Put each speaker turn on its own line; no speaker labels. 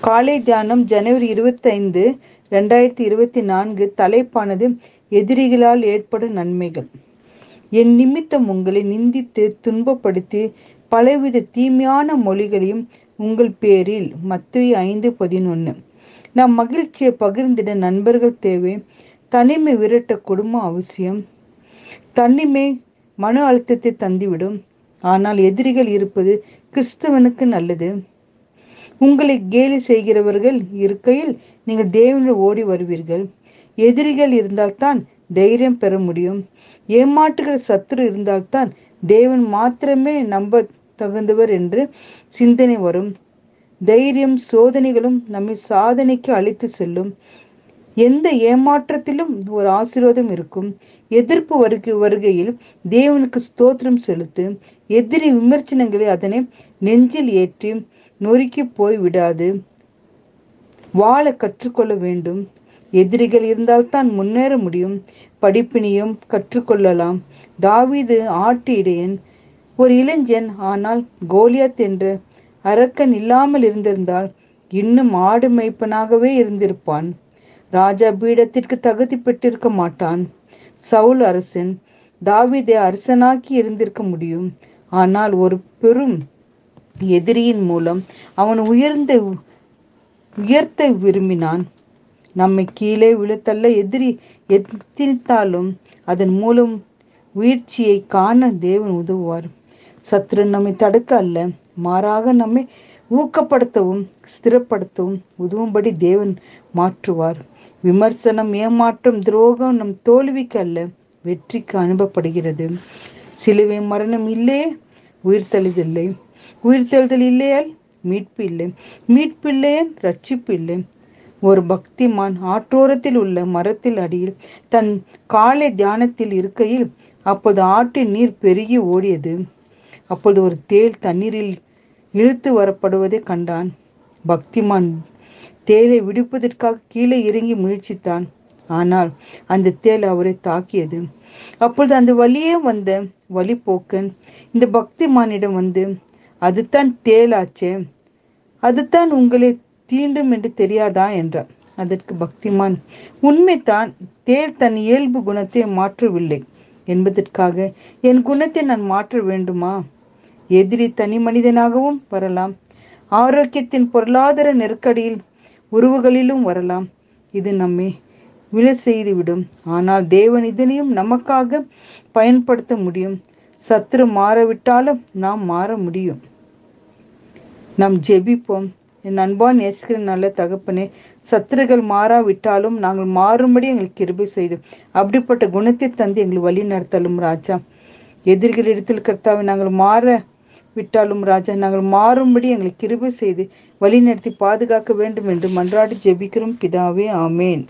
காலை தியானம் ஜனவரி இருபத்தைந்து ரெண்டாயிரத்தி இருபத்தி நான்கு தலைப்பானது எதிரிகளால் ஏற்படும் நன்மைகள். என் நிமித்தம் உங்களை நிந்தித்து துன்பப்படுத்தி பலவித தீமையான மொழிகளையும் உங்கள் பேரில் மத்திய ஐந்து பதினொன்று நம் மகிழ்ச்சியை பகிர்ந்திட நண்பர்கள் தேவை தனிமை விரட்ட குடும்பம் அவசியம். தனிமை மன அழுத்தத்தை தந்துவிடும். ஆனால் எதிரிகள் இருப்பது கிறிஸ்தவனுக்கு நல்லது. உங்களை கேலி செய்கிறவர்கள் இருக்கையில் நீங்கள் தேவனில் ஓடி வருவீர்கள். எதிரிகள் இருந்தால்தான் தைரியம் பெற முடியும். ஏமாற்றுகிற சத்துரு இருந்தால்தான் தேவன் மாத்திரமே நம்ப தகுந்தவர் என்று சிந்தனை வரும். தைரியம் சோதனைகளும் நம்மை சாதனைக்கு அழைத்து செல்லும். எந்த ஏமாற்றத்திலும் ஒரு ஆசீர்வாதம் இருக்கும். எதிர்ப்பு வருகை வருகையில் தேவனுக்கு ஸ்தோத்திரம் செலுத்து. எதிரி விமர்சனங்களை அதனை நெஞ்சில் ஏற்றி நொறுக்கி போய் விடாது. வாழ கற்றுக்கொள்ள வேண்டும். எதிரிகள் இருந்தால்தான் முன்னேற முடியும். படிப்பினையும் கற்றுக்கொள்ளலாம். தாவிது ஆட்டு இடையன் ஒரு இளைஞன் ஆனால் கோலியாத் என்ற அரக்கன் இல்லாமல் இருந்திருந்தால் இன்னும் ஆடு மைப்பனாகவே இருந்திருப்பான். ராஜா பீடத்திற்கு தகுதி பெற்றிருக்க மாட்டான். சவுல் அரசன் தாவிதை அரசனாக்கி இருந்திருக்க முடியும். ஆனால் ஒரு பெரும் எதிரியின் மூலம் அவன் உயர்ந்த உயர்த்த விரும்பினான். நம்மை கீழே விழுத்தல்ல எதிரி எத்தித்தாலும் அதன் மூலம் உயிர்ச்சியை காண தேவன் உதவுவார். சத்ரு நம்மை தடுக்க அல்ல மாறாக நம்மை ஊக்கப்படுத்தவும் ஸ்திரப்படுத்தவும் உதவும்படி தேவன் மாற்றுவார். விமர்சனம் ஏமாற்றம் துரோகம் நம் தோல்விக்கு அல்ல வெற்றிக்கு அனுப்பப்படுகிறது. சிலுவை மரணம் இல்லையே உயிர்த்தளிதில்லை உயிர்த்தெழுதல் இல்லையால் மீட்பு இல்லை மீட்பு இல்லையால் ரட்சிப்பு இல்லை ஒரு பக்திமான் ஆற்றோரத்தில் உள்ள மரத்தில் அடியில் தன் காலை தியானத்தில் இருக்கையில் அப்போது ஆற்றின் நீர் பெருகி ஓடியது. அப்பொழுது ஒரு தேல் தண்ணீரில் இழுத்து வரப்படுவதை கண்டான். பக்திமான் தேலை விடுப்பதற்காக கீழே இறங்கி முயற்சித்தான். ஆனால் அந்த தேல் அவரை தாக்கியது. அப்பொழுது அந்த வழியே வந்த வழிபோக்கன் இந்த பக்திமானிடம் வந்து அதுதான் தேலாச்சே. அதுதான் உங்களை தீண்டும் என்று தெரியாதா என்றார் அதற்கு பக்திமான் உண்மைதான் தேர் தன் இயல்பு குணத்தை மாற்றவில்லை. என்பதற்காக என் குணத்தை நான் மாற்ற வேண்டுமா? எதிரி தனி மனிதனாகவும் வரலாம். ஆரோக்கியத்தின் பொருளாதார நெருக்கடியில் உறவுகளிலும் வரலாம். இது நம்மை விழ செய்துவிடும். ஆனால் தேவன் இதனையும் நமக்காக பயன்படுத்த முடியும். சத்துரு மாறவிட்டாலும் நாம் மாற முடியும். நாம் ஜெபிப்போம். என் அன்பான் நேசிக்கிற நல்ல தகப்பனே சத்துருகள் மாறாவிட்டாலும் நாங்கள் மாறும்படி எங்களுக்கு கிருபை செய்யும் அப்படிப்பட்ட குணத்தை தந்து எங்களை வழி நடத்தலும் ராஜா. எதிரிகள் இடத்தில் கர்த்தாவை நாங்கள் மாற விட்டாலும் ராஜா நாங்கள் மாறும்படி எங்களை கிருபை செய்து வழி நடத்தி பாதுகாக்க வேண்டும் என்று மன்றாடி ஜெபிக்கிறோம். பிதாவே ஆமேன்.